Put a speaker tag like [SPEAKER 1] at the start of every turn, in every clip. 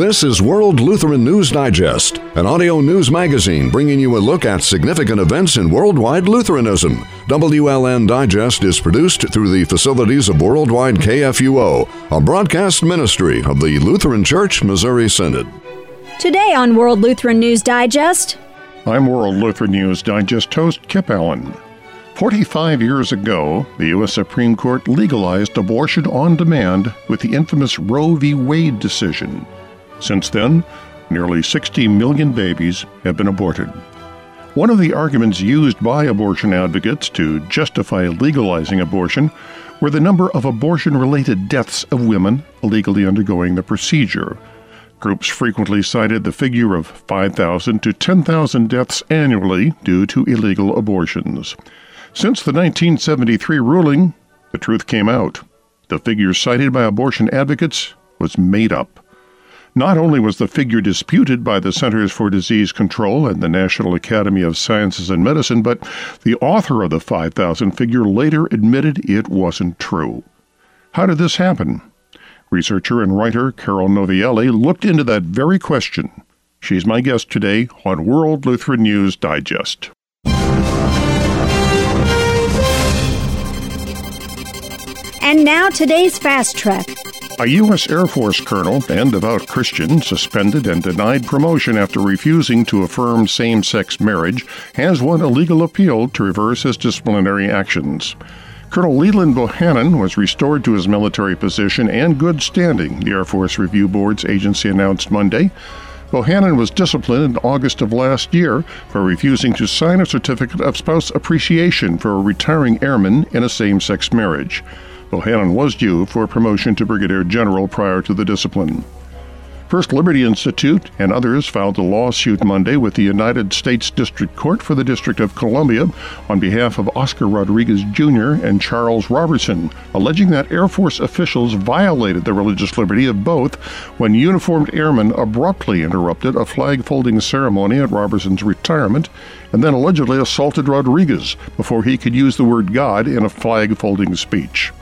[SPEAKER 1] This is World Lutheran News Digest, an audio news magazine bringing you a look at significant events in worldwide Lutheranism. WLN Digest is produced through the facilities of Worldwide KFUO, a broadcast ministry of the Lutheran Church Missouri Synod.
[SPEAKER 2] Today on World Lutheran News Digest,
[SPEAKER 3] I'm World Lutheran News Digest host Kip Allen. 45 years ago, the U.S. Supreme Court legalized abortion on demand with the infamous Roe v. Wade decision. Since then, nearly 60 million babies have been aborted. One of the arguments used by abortion advocates to justify legalizing abortion were the number of abortion related deaths of women illegally undergoing the procedure. Groups frequently cited the figure of 5,000 to 10,000 deaths annually due to illegal abortions. Since the 1973 ruling, the truth came out. The figure cited by abortion advocates was made up. Not only was the figure disputed by the Centers for Disease Control and the National Academy of Sciences and Medicine, but the author of the 5,000 figure later admitted it wasn't true. How did this happen? Researcher and writer Carol Novielli looked into that very question. She's my guest today on World Lutheran News Digest.
[SPEAKER 2] and now today's Fast Track.
[SPEAKER 3] A U.S. Air Force colonel and devout Christian suspended and denied promotion after refusing to affirm same sex marriage has won a legal appeal to reverse his disciplinary actions. Colonel Leland Bohannon was restored to his military position and good standing, the Air Force Review Board's agency announced Monday. Bohannon was disciplined in August of last year for refusing to sign a certificate of spouse appreciation for a retiring airman in a same sex marriage. Bohannon was due for promotion to brigadier general prior to the discipline. First Liberty Institute and others filed a lawsuit Monday with the United States District Court for the District of Columbia on behalf of Oscar Rodriguez Jr. and Charles Robertson, alleging that Air Force officials violated the religious liberty of both when uniformed airmen abruptly interrupted a flag folding ceremony at Robertson's retirement and then allegedly assaulted Rodriguez before he could use the word God in a flag folding speech.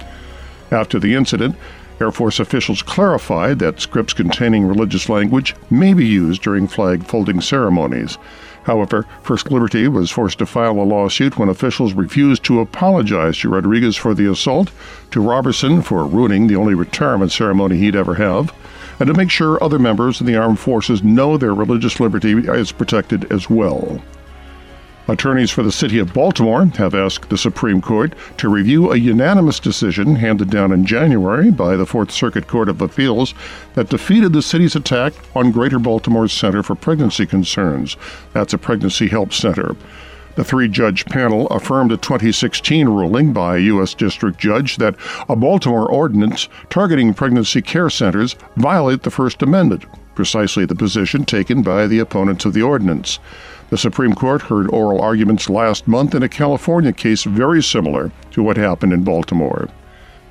[SPEAKER 3] After the incident, Air Force officials clarified that scripts containing religious language may be used during flag folding ceremonies. However, First Liberty was forced to file a lawsuit when officials refused to apologize to Rodriguez for the assault, to Robertson for ruining the only retirement ceremony he'd ever have, and to make sure other members of the armed forces know their religious liberty is protected as well. Attorneys for the city of Baltimore have asked the Supreme Court to review a unanimous decision handed down in January by the Fourth Circuit Court of Appeals that defeated the city's attack on Greater Baltimore's Center for Pregnancy Concerns. That's a pregnancy help center. The three judge panel affirmed a 2016 ruling by a U.S. District Judge that a Baltimore ordinance targeting pregnancy care centers violate the First Amendment, precisely the position taken by the opponents of the ordinance. The Supreme Court heard oral arguments last month in a California case very similar to what happened in Baltimore.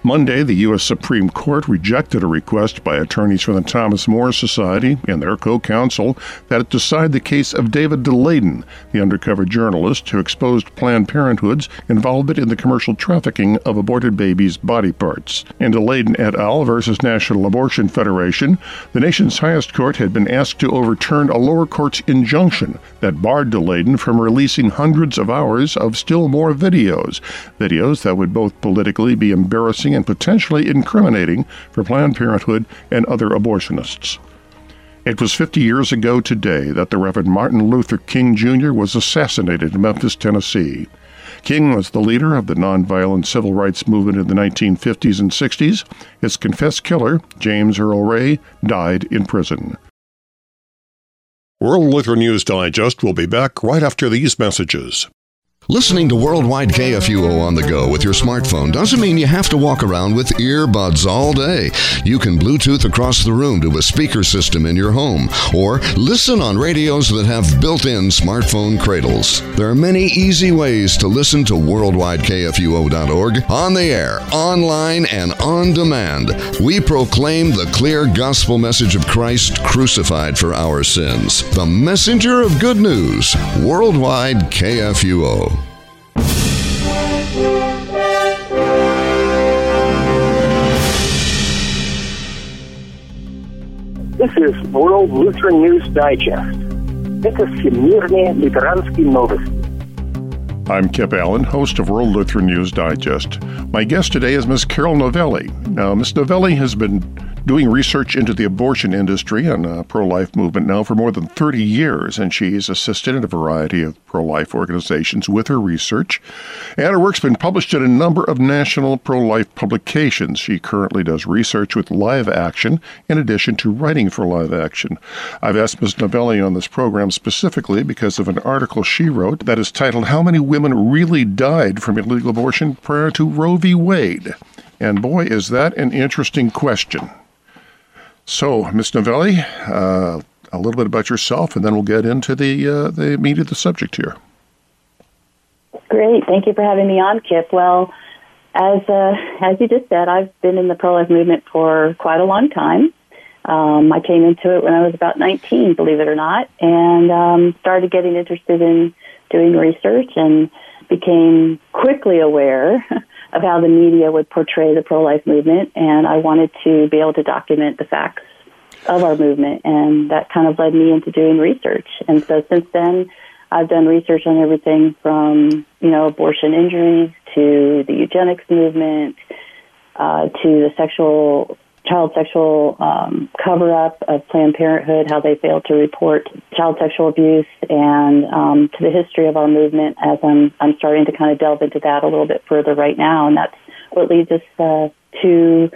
[SPEAKER 3] Monday, the U.S. Supreme Court rejected a request by attorneys from the Thomas More Society and their co counsel that it decide the case of David Daleiden, the undercover journalist who exposed Planned Parenthood's involvement in the commercial trafficking of aborted babies' body parts. In Daleiden et al. versus National Abortion Federation, the nation's highest court had been asked to overturn a lower court's injunction that barred Daleiden from releasing hundreds of hours of still more videos, videos that would both politically be embarrassing and potentially incriminating for Planned Parenthood and other abortionists. It was 50 years ago today that the Reverend Martin Luther King Jr. was assassinated in Memphis, Tennessee. King was the leader of the nonviolent civil rights movement in the 1950s and 60s. His confessed killer, James Earl Ray, died in prison.
[SPEAKER 4] World Lutheran News Digest will be back right after these messages.
[SPEAKER 1] Listening to Worldwide KFUO on the go with your smartphone doesn't mean you have to walk around with earbuds all day. You can Bluetooth across the room to a speaker system in your home or listen on radios that have built in smartphone cradles. There are many easy ways to listen to worldwidekfuo.org on the air, online, and on demand. We proclaim the clear gospel message of Christ crucified for our sins. The messenger of good news, Worldwide KFUO.
[SPEAKER 5] This is World Lutheran News Digest. Это всемирные лютеранские новости.
[SPEAKER 3] I'm Kip Allen, host of World Lutheran News Digest. My guest today is Ms. Carol Novielli. Now, Ms. Novielli has been doing research into the abortion industry and uh, pro life movement now for more than 30 years, and she's assisted in a variety of pro life organizations with her research. And her work's been published in a number of national pro life publications. She currently does research with Live Action in addition to writing for Live Action. I've asked Ms. Novielli on this program specifically because of an article she wrote that is titled How Many Women Really Died from Illegal Abortion Prior to Roe v. Wade? And boy, is that an interesting question. So, Ms. Novielli, uh, a little bit about yourself, and then we'll get into the uh, the meat of the subject here.
[SPEAKER 6] Great, thank you for having me on, Kip. Well, as uh, as you just said, I've been in the pro life movement for quite a long time. Um, I came into it when I was about 19, believe it or not, and um, started getting interested in doing research and became quickly aware of how the media would portray the pro life movement, and I wanted to be able to document the facts of our movement, and that kind of led me into doing research. And so since then, I've done research on everything from you know abortion injuries to the eugenics movement uh, to the sexual child sexual um, cover up of Planned Parenthood, how they failed to report child sexual abuse, and um, to the history of our movement. As I'm I'm starting to kind of delve into that a little bit further right now, and that's what leads us uh, to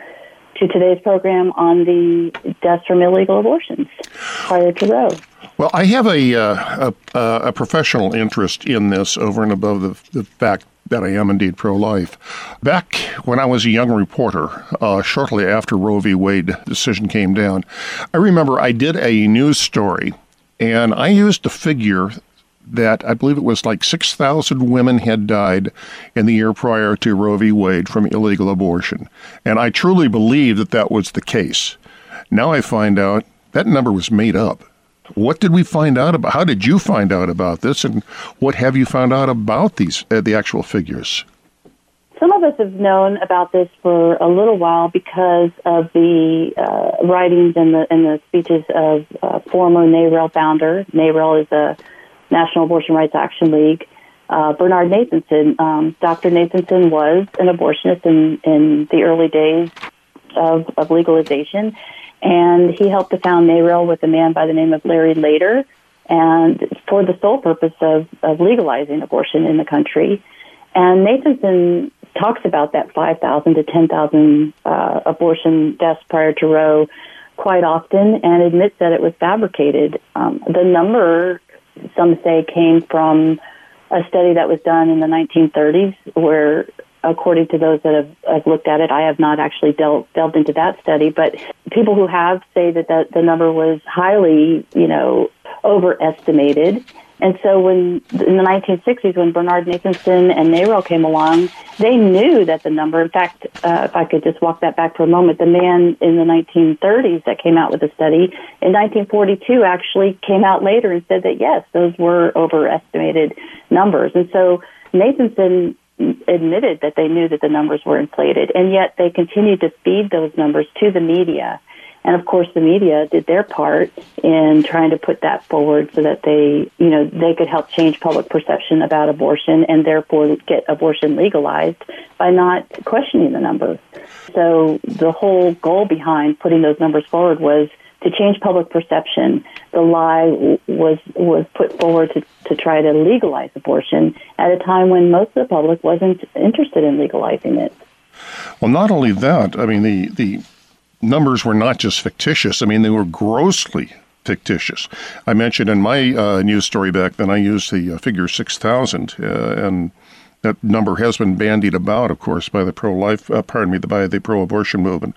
[SPEAKER 6] to today's program on the deaths from illegal abortions prior to Roe.
[SPEAKER 3] Well, I have a, uh, a, a, professional interest in this over and above the, the fact that I am indeed pro life. Back when I was a young reporter, uh, shortly after Roe v. Wade decision came down, I remember I did a news story and I used a figure that I believe it was like 6,000 women had died in the year prior to Roe v. Wade from illegal abortion. And I truly believe that that was the case. Now I find out that number was made up. What did we find out about? How did you find out about this, and what have you found out about these uh, the actual figures?
[SPEAKER 6] Some of us have known about this for a little while because of the uh, writings and the and the speeches of uh, former NARAL founder. NARAL is a National Abortion Rights Action League. Uh, Bernard Nathanson, um, Dr. Nathanson was an abortionist in, in the early days of, of legalization, and he helped to found NARAL with a man by the name of Larry Lader, and for the sole purpose of, of legalizing abortion in the country. And Nathanson talks about that 5,000 to 10,000 uh, abortion deaths prior to Roe quite often and admits that it was fabricated. Um, the number, some say, came from a study that was done in the 1930s where according to those that have, have looked at it. I have not actually delved, delved into that study, but people who have say that the, the number was highly, you know, overestimated. And so when in the 1960s, when Bernard Nathanson and NARAL came along, they knew that the number. In fact, uh, if I could just walk that back for a moment, the man in the 1930s that came out with the study in 1942 actually came out later and said that yes, those were overestimated numbers. And so Nathanson admitted that they knew that the numbers were inflated, and yet they continued to feed those numbers to the media. And of course, the media did their part in trying to put that forward so that they, you know, they could help change public perception about abortion and therefore get abortion legalized by not questioning the numbers. So the whole goal behind putting those numbers forward was to change public perception. The lie was was put forward to, to try to legalize abortion at a time when most of the public wasn't interested in legalizing it.
[SPEAKER 3] Well, not only that, I mean the the numbers were not just fictitious. I mean they were grossly fictitious. I mentioned in my uh, news story back then I used the uh, figure six thousand, uh, and that number has been bandied about, of course, by the pro-life, uh, pardon me, by the pro-abortion movement,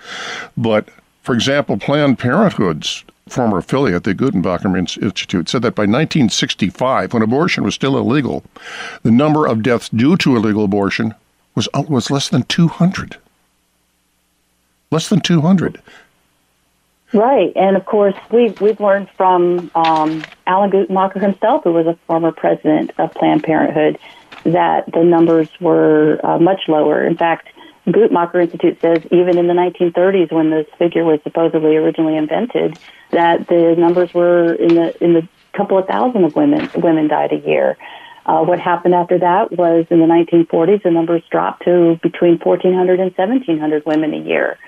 [SPEAKER 3] but for example, Planned Parenthood's former affiliate, the Guttmacher Institute, said that by 1965, when abortion was still illegal, the number of deaths due to illegal abortion was, uh, was less than 200. Less than 200.
[SPEAKER 6] Right, and of course we've we've learned from um, Alan Guttmacher himself, who was a former president of Planned Parenthood, that the numbers were uh, much lower. In fact, Guttmacher Institute says even in the 1930s, when this figure was supposedly originally invented, that the numbers were in the in the couple of thousand of women women died a year. Uh, what happened after that was in the 1940s, the numbers dropped to between 1,400 and 1,700 women a year.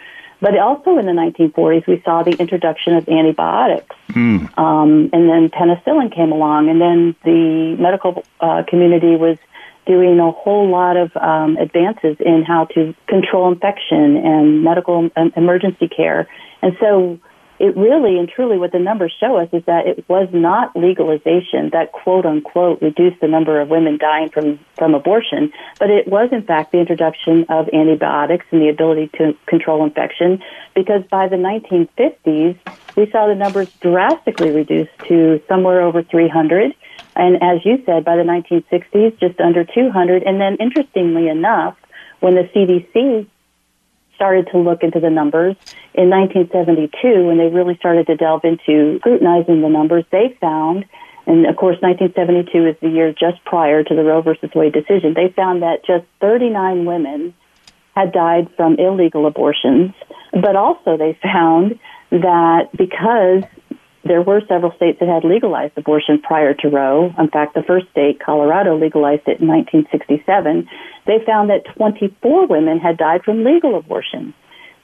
[SPEAKER 6] But also in the 1940s, we saw the introduction of antibiotics. Mm. Um, and then penicillin came along, and then the medical uh, community was doing a whole lot of um, advances in how to control infection and medical um, emergency care. And so it really and truly what the numbers show us is that it was not legalization that quote unquote reduced the number of women dying from, from abortion, but it was in fact the introduction of antibiotics and the ability to control infection because by the 1950s we saw the numbers drastically reduced to somewhere over 300 and as you said by the 1960s just under 200 and then interestingly enough when the CDC started to look into the numbers in 1972 when they really started to delve into scrutinizing the numbers they found and of course 1972 is the year just prior to the roe versus wade decision they found that just 39 women had died from illegal abortions. But also they found that because there were several states that had legalized abortion prior to Roe. In fact, the first state, Colorado, legalized it in 1967. They found that 24 women had died from legal abortion.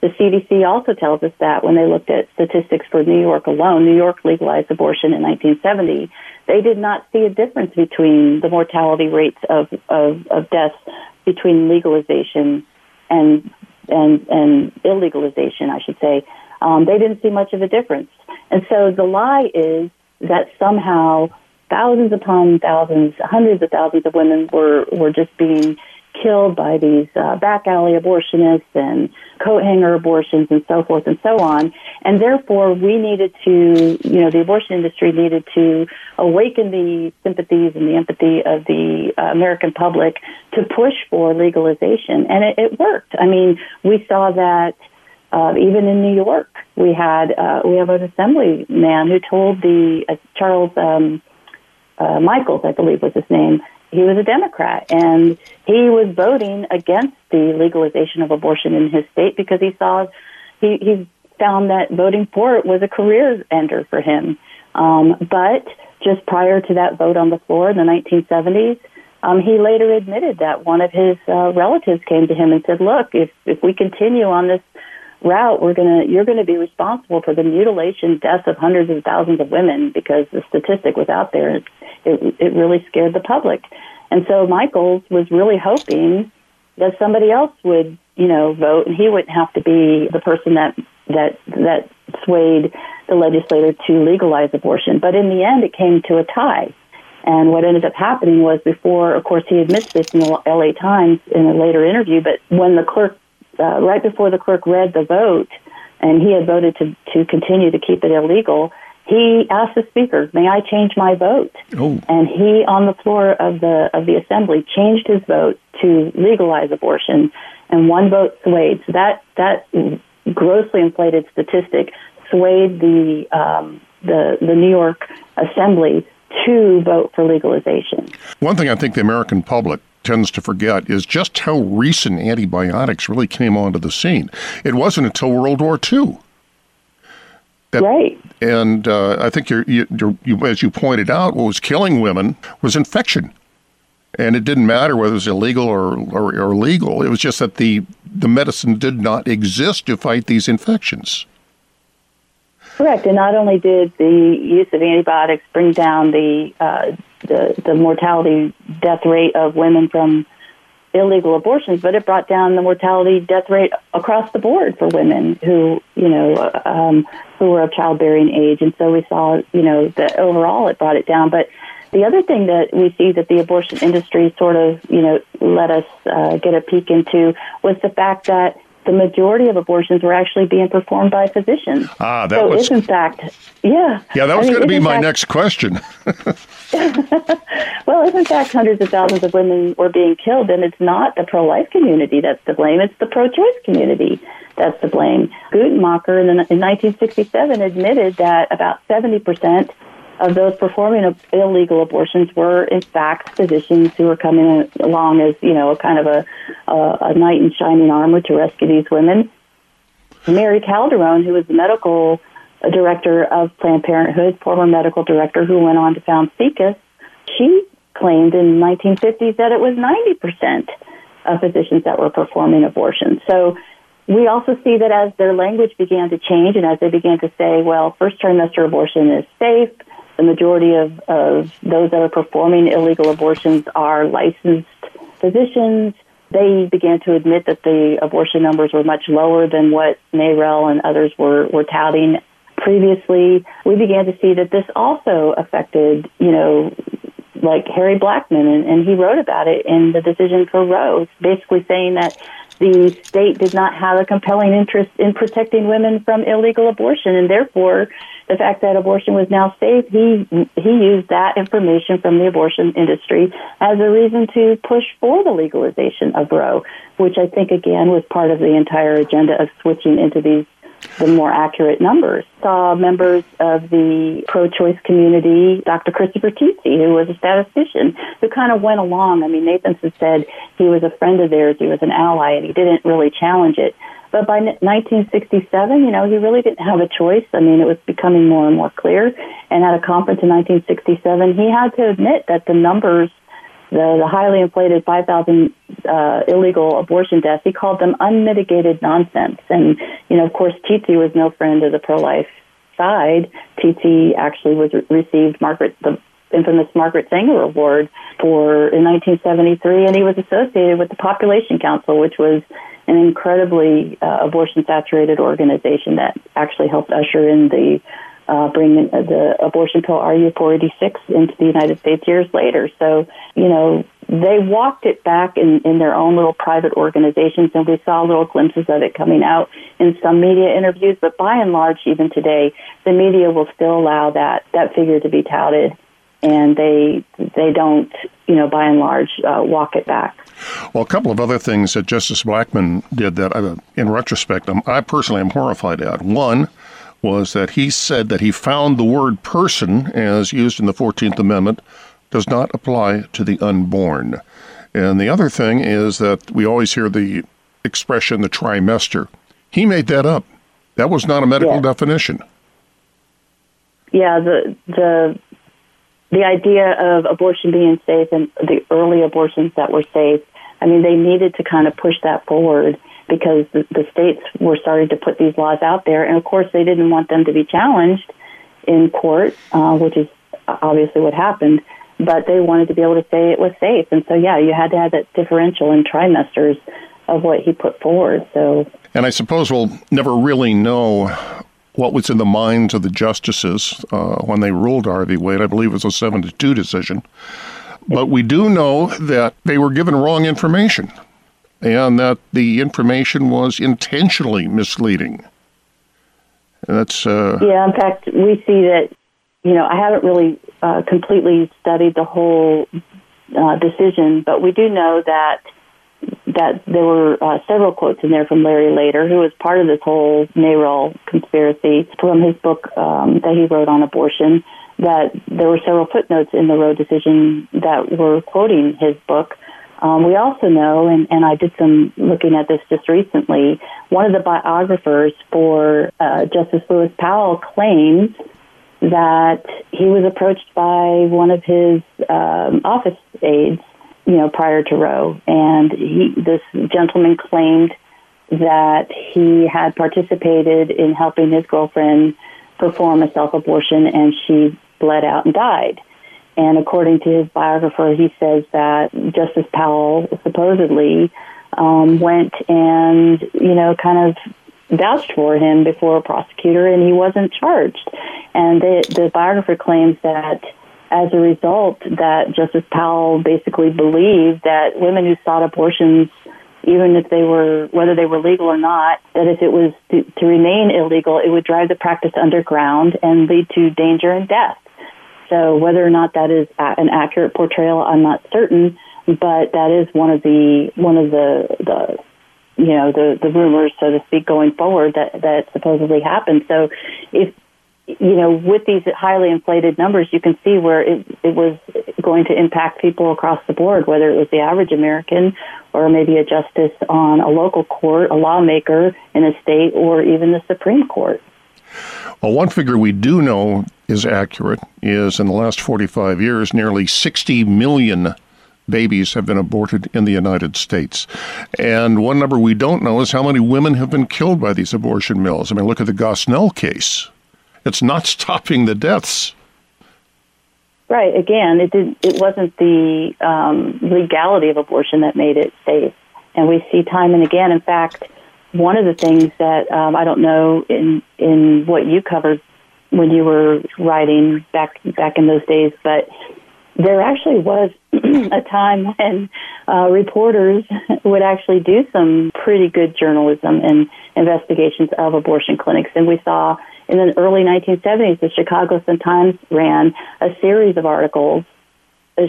[SPEAKER 6] The CDC also tells us that when they looked at statistics for New York alone, New York legalized abortion in 1970, they did not see a difference between the mortality rates of, of, of deaths between legalization and, and, and illegalization, I should say. Um, they didn't see much of a difference. And so the lie is that somehow thousands upon thousands, hundreds of thousands of women were, were just being killed by these uh, back alley abortionists and coat hanger abortions and so forth and so on. And therefore, we needed to, you know, the abortion industry needed to awaken the sympathies and the empathy of the uh, American public to push for legalization. And it, it worked. I mean, we saw that uh, even in New York, we had uh, we have an assemblyman who told the uh, Charles um, uh, Michaels, I believe was his name. He was a Democrat, and he was voting against the legalization of abortion in his state because he saw he he found that voting for it was a career ender for him. Um, but just prior to that vote on the floor in the 1970s, um, he later admitted that one of his uh, relatives came to him and said, "Look, if if we continue on this route, we're gonna you're gonna be responsible for the mutilation, deaths of hundreds of thousands of women because the statistic was out there. It it, it really scared the public, and so Michaels was really hoping that somebody else would you know vote, and he wouldn't have to be the person that that that swayed the legislator to legalize abortion. But in the end, it came to a tie. And what ended up happening was before, of course, he admits this in the LA Times in a later interview, but when the clerk uh, right before the clerk read the vote, and he had voted to, to continue to keep it illegal, he asked the speaker, "May I change my vote?" Oh. And he, on the floor of the of the assembly, changed his vote to legalize abortion, and one vote swayed. So that that grossly inflated statistic swayed the um, the the New York Assembly to vote for legalization.
[SPEAKER 4] One thing I think the American public tends to forget is just how recent antibiotics really came onto the scene. It wasn't until World War II.
[SPEAKER 6] That, right.
[SPEAKER 4] And uh, I think you're, you're, you, as you pointed out, what was killing women was infection. And it didn't matter whether it was illegal or, or, or legal. It was just that the, the medicine did not exist to fight these infections.
[SPEAKER 6] Correct. And not only did the use of antibiotics bring down the uh, the, the mortality death rate of women from illegal abortions, but it brought down the mortality death rate across the board for women who, you know, um, who were of childbearing age. And so we saw, you know, that overall it brought it down. But the other thing that we see that the abortion industry sort of, you know, let us uh, get a peek into was the fact that the majority of abortions were actually being performed by physicians.
[SPEAKER 4] Ah, that
[SPEAKER 6] so
[SPEAKER 4] was.
[SPEAKER 6] If in fact, yeah.
[SPEAKER 4] Yeah, that was going to be my fact, next question.
[SPEAKER 6] well, if in fact hundreds of thousands of women were being killed, then it's not the pro-life community that's to blame; it's the pro-choice community that's to blame. Guttmacher in, the, in 1967 admitted that about 70 percent of those performing illegal abortions were in fact physicians who were coming along as you know kind of a uh, a knight in shining armor to rescue these women. Mary Calderone, who was the medical director of Planned Parenthood, former medical director who went on to found SIECUS, she claimed in the 1950s that it was 90% of physicians that were performing abortions. So we also see that as their language began to change and as they began to say, well, first trimester abortion is safe, the majority of, of those that are performing illegal abortions are licensed physicians. They began to admit that the abortion numbers were much lower than what NARAL and others were, were touting previously. We began to see that this also affected, you know, like Harry Blackmun, and, and he wrote about it in the decision for Roe, basically saying that the state did not have a compelling interest in protecting women from illegal abortion, and therefore the fact that abortion was now safe, he he used that information from the abortion industry as a reason to push for the legalization of Roe, which I think again was part of the entire agenda of switching into these the more accurate numbers. Saw members of the pro-choice community, Dr. Christopher Tietze, who was a statistician, who kind of went along. I mean, Nathanson said he was a friend of theirs, he was an ally, and he didn't really challenge it. But by 1967, you know, he really didn't have a choice. I mean, it was becoming more and more clear. And at a conference in 1967, he had to admit that the numbers the, the highly inflated 5,000 uh, illegal abortion deaths, he called them unmitigated nonsense. And, you know, of course, Tietze was no friend of the pro-life side. Tietze actually was received Margaret, the infamous Margaret Sanger Award for in 1973, and he was associated with the Population Council, which was an incredibly uh, abortion-saturated organization that actually helped usher in the uh, bring the abortion pill RU486 into the United States years later. So, you know, they walked it back in, in their own little private organizations, and we saw little glimpses of it coming out in some media interviews. But by and large, even today, the media will still allow that that figure to be touted, and they they don't, you know, by and large, uh, walk it back.
[SPEAKER 4] Well, a couple of other things that Justice Blackmun did that, uh, in retrospect, I personally am horrified at. One was that he said that he found the word person, as used in the 14th Amendment, does not apply to the unborn. And the other thing is that we always hear the expression the trimester. He made that up. That was not a medical
[SPEAKER 6] yeah.
[SPEAKER 4] definition.
[SPEAKER 6] Yeah, the the the idea of abortion being safe and the early abortions that were safe. I mean, they needed to kind of push that forward because the, the states were starting to put these laws out there, and of course they didn't want them to be challenged in court, uh, which is obviously what happened. But they wanted to be able to say it was safe, and so yeah, you had to have that differential in trimesters of what he put forward. So,
[SPEAKER 4] and I suppose we'll never really know what was in the minds of the justices uh, when they ruled Roe v. Wade. I believe it was a seven to two decision. But we do know that they were given wrong information and that the information was intentionally misleading. And that's uh,
[SPEAKER 6] yeah. In fact, we see that. You know, I haven't really uh, completely studied the whole uh, decision, but we do know that that there were uh, several quotes in there from Larry Lader, who was part of this whole NARAL conspiracy, from his book um, that he wrote on abortion. That there were several footnotes in the Roe decision that were quoting his book. Um, we also know, and, and I did some looking at this just recently, one of the biographers for uh, Justice Lewis Powell claims that he was approached by one of his um, office aides, you know, prior to Roe, and he, this gentleman claimed that he had participated in helping his girlfriend perform a self-abortion, and she bled out and died. And according to his biographer, he says that Justice Powell supposedly um, went and, you know, kind of vouched for him before a prosecutor and he wasn't charged. And the, the biographer claims that as a result that Justice Powell basically believed that women who sought abortions even if they were whether they were legal or not that if it was to, to remain illegal it would drive the practice underground and lead to danger and death so whether or not that is an accurate portrayal, I'm not certain, but that is one of the one of the the you know the the rumors, so to speak, going forward that that supposedly happened. So if you know, with these highly inflated numbers, you can see where it, it was going to impact people across the board, whether it was the average American or maybe a justice on a local court, a lawmaker in a state, or even the Supreme Court.
[SPEAKER 3] Well, one figure we do know is accurate is in the last 45 years, nearly 60 million babies have been aborted in the United States. And one number we don't know is how many women have been killed by these abortion mills. I mean, look at the Gosnell case. It's not stopping the deaths.
[SPEAKER 6] Right. Again, it did. It wasn't the um, legality of abortion that made it safe, and we see time and again. In fact, one of the things that um, I don't know in in what you covered when you were writing back back in those days, but there actually was a time when uh, reporters would actually do some pretty good journalism and investigations of abortion clinics, and we saw in the early 1970s, the Chicago Sun-Times ran a series of articles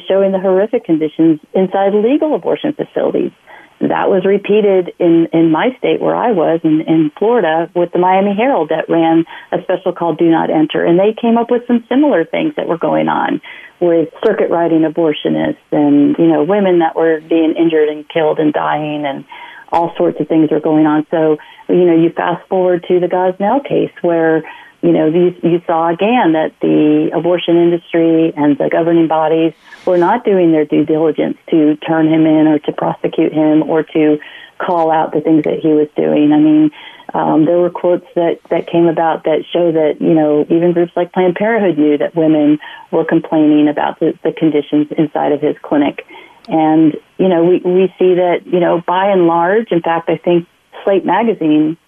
[SPEAKER 6] showing the horrific conditions inside legal abortion facilities. That was repeated in, in my state where I was in, in Florida with the Miami Herald that ran a special called Do Not Enter. And they came up with some similar things that were going on with circuit riding abortionists and, you know, women that were being injured and killed and dying and all sorts of things were going on. So, you know, you fast forward to the Gosnell case where, you know, you, you saw again that the abortion industry and the governing bodies were not doing their due diligence to turn him in or to prosecute him or to call out the things that he was doing. I mean, um, there were quotes that, that came about that show that, you know, even groups like Planned Parenthood knew that women were complaining about the, the conditions inside of his clinic. And, you know, we, we see that, you know, by and large, in fact, I think Slate Magazine,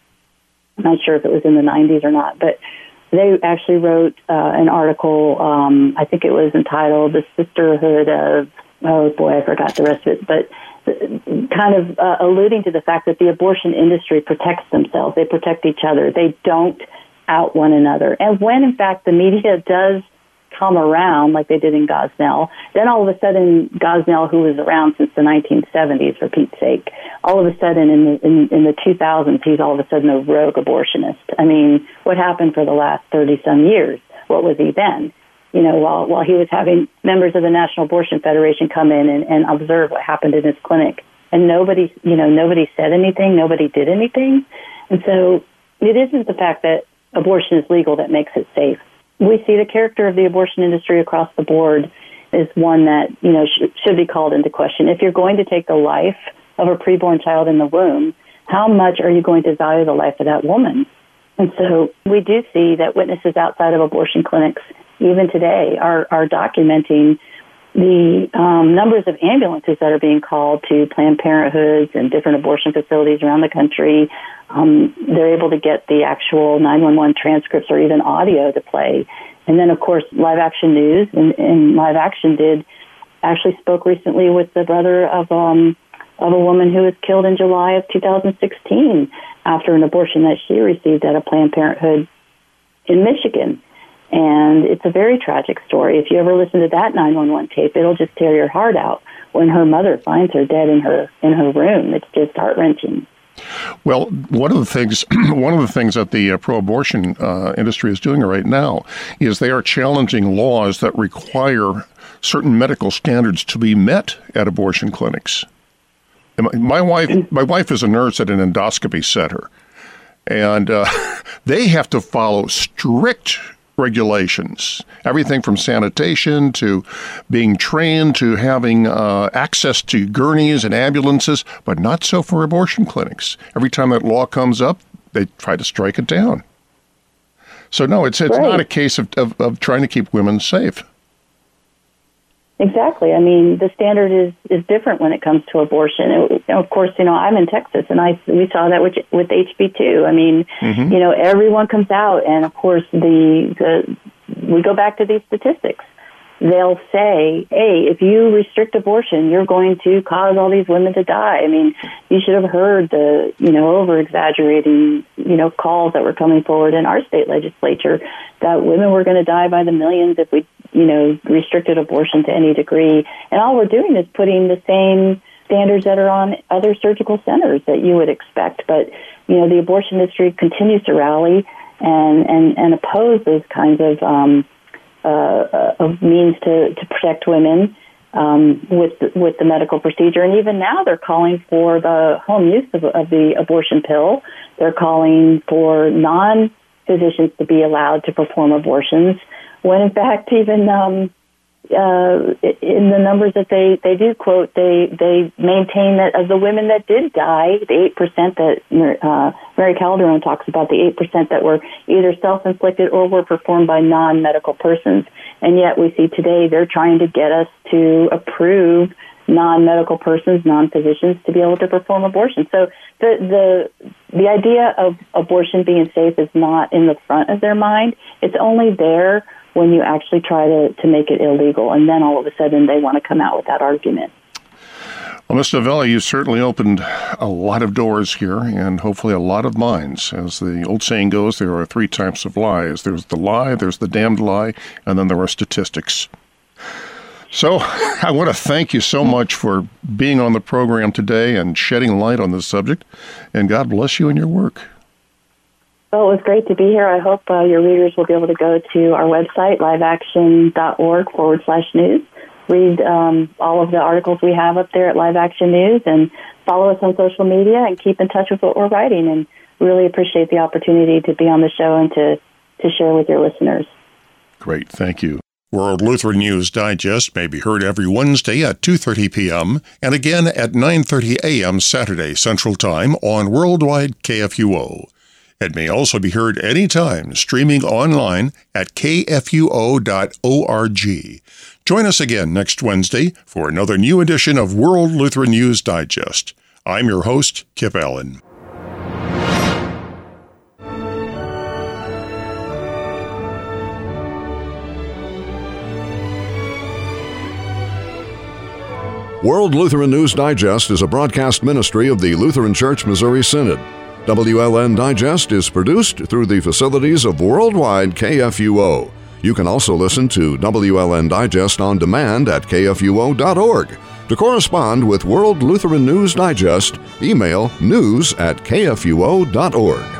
[SPEAKER 6] I'm not sure if it was in the 90s or not, but they actually wrote uh, an article, um, I think it was entitled The Sisterhood of, oh boy, I forgot the rest of it, but kind of uh, alluding to the fact that the abortion industry protects themselves. They protect each other. They don't out one another. And when, in fact, the media does come around like they did in Gosnell. Then all of a sudden, Gosnell, who was around since the 1970s, for Pete's sake, all of a sudden in the, in, in the 2000s, he's all of a sudden a rogue abortionist. I mean, what happened for the last 30 some years? What was he then? You know, while, while he was having members of the National Abortion Federation come in and, and observe what happened in his clinic. And nobody, you know, nobody said anything, nobody did anything. And so it isn't the fact that abortion is legal that makes it safe we see the character of the abortion industry across the board is one that you know sh- should be called into question. If you're going to take the life of a preborn child in the womb, how much are you going to value the life of that woman? And so we do see that witnesses outside of abortion clinics, even today, are are documenting the um, numbers of ambulances that are being called to Planned Parenthoods and different abortion facilities around the country. Um, they're able to get the actual 911 transcripts or even audio to play. And then, of course, Live Action News and, and Live Action did actually spoke recently with the brother of um, of a woman who was killed in July of 2016 after an abortion that she received at a Planned Parenthood in Michigan. And it's a very tragic story. If you ever listen to that 911 tape, it'll just tear your heart out when her mother finds her dead in her in her room. It's just heart wrenching.
[SPEAKER 3] Well, one of the things one of the things that the uh, pro-abortion uh, industry is doing right now is they are challenging laws that require certain medical standards to be met at abortion clinics. My wife, my wife is a nurse at an endoscopy center, and uh, they have to follow strict regulations. Everything from sanitation to being trained to having uh, access to gurneys and ambulances, but not so for abortion clinics. Every time that law comes up, they try to strike it down. So no, it's it's right. not a case of, of, of trying to keep women safe.
[SPEAKER 6] Exactly. I mean, the standard is is different when it comes to abortion. It, of course, you know, I'm in Texas, and I we saw that with with HB two. I mean, mm-hmm. you know, everyone comes out, and of course, the the we go back to these statistics they'll say, hey, if you restrict abortion, you're going to cause all these women to die. I mean, you should have heard the, you know, over exaggerating, you know, calls that were coming forward in our state legislature that women were going to die by the millions if we, you know, restricted abortion to any degree. And all we're doing is putting the same standards that are on other surgical centers that you would expect. But, you know, the abortion industry continues to rally and and and oppose those kinds of um, uh, of means to to protect women um, with with the medical procedure. And even now, they're calling for the home use of, of the abortion pill. They're calling for non physicians to be allowed to perform abortions. When in fact, even um, uh, in the numbers that they, they do quote, they, they maintain that of the women that did die, the 8% that uh, Mary Calderone talks about, the 8% that were either self-inflicted or were performed by non-medical persons. And yet we see today they're trying to get us to approve non-medical persons, non-physicians to be able to perform abortion. So the, the, the idea of abortion being safe is not in the front of their mind. It's only there when you actually try to, to make it illegal. And then all of a sudden they want to come out with that argument.
[SPEAKER 3] Well, Ms. Novielli, you certainly opened a lot of doors here and hopefully a lot of minds. As the old saying goes, there are three types of lies there's the lie, there's the damned lie, and then there are statistics. So, I want to thank you so much for being on the program today and shedding light on this subject, and God bless you in your work.
[SPEAKER 6] Well, it was great to be here. I hope uh, your readers will be able to go to our website, liveaction.org forward slash news, read um, all of the articles we have up there at Live Action News, and follow us on social media and keep in touch with what we're writing. And really appreciate the opportunity to be on the show and to, to share with your listeners.
[SPEAKER 3] Great. Thank you. World Lutheran News Digest may be heard every Wednesday at 2:30 p.m. and again at 9:30 a.m. Saturday Central Time on Worldwide KFUO. It may also be heard anytime streaming online at kfuo.org. Join us again next Wednesday for another new edition of World Lutheran News Digest. I'm your host, Kip Allen.
[SPEAKER 1] World Lutheran News Digest is a broadcast ministry of the Lutheran Church Missouri Synod. WLN Digest is produced through the facilities of Worldwide KFUO. You can also listen to WLN Digest on demand at kfuo.org. To correspond with World Lutheran News Digest, email news at kfuo.org.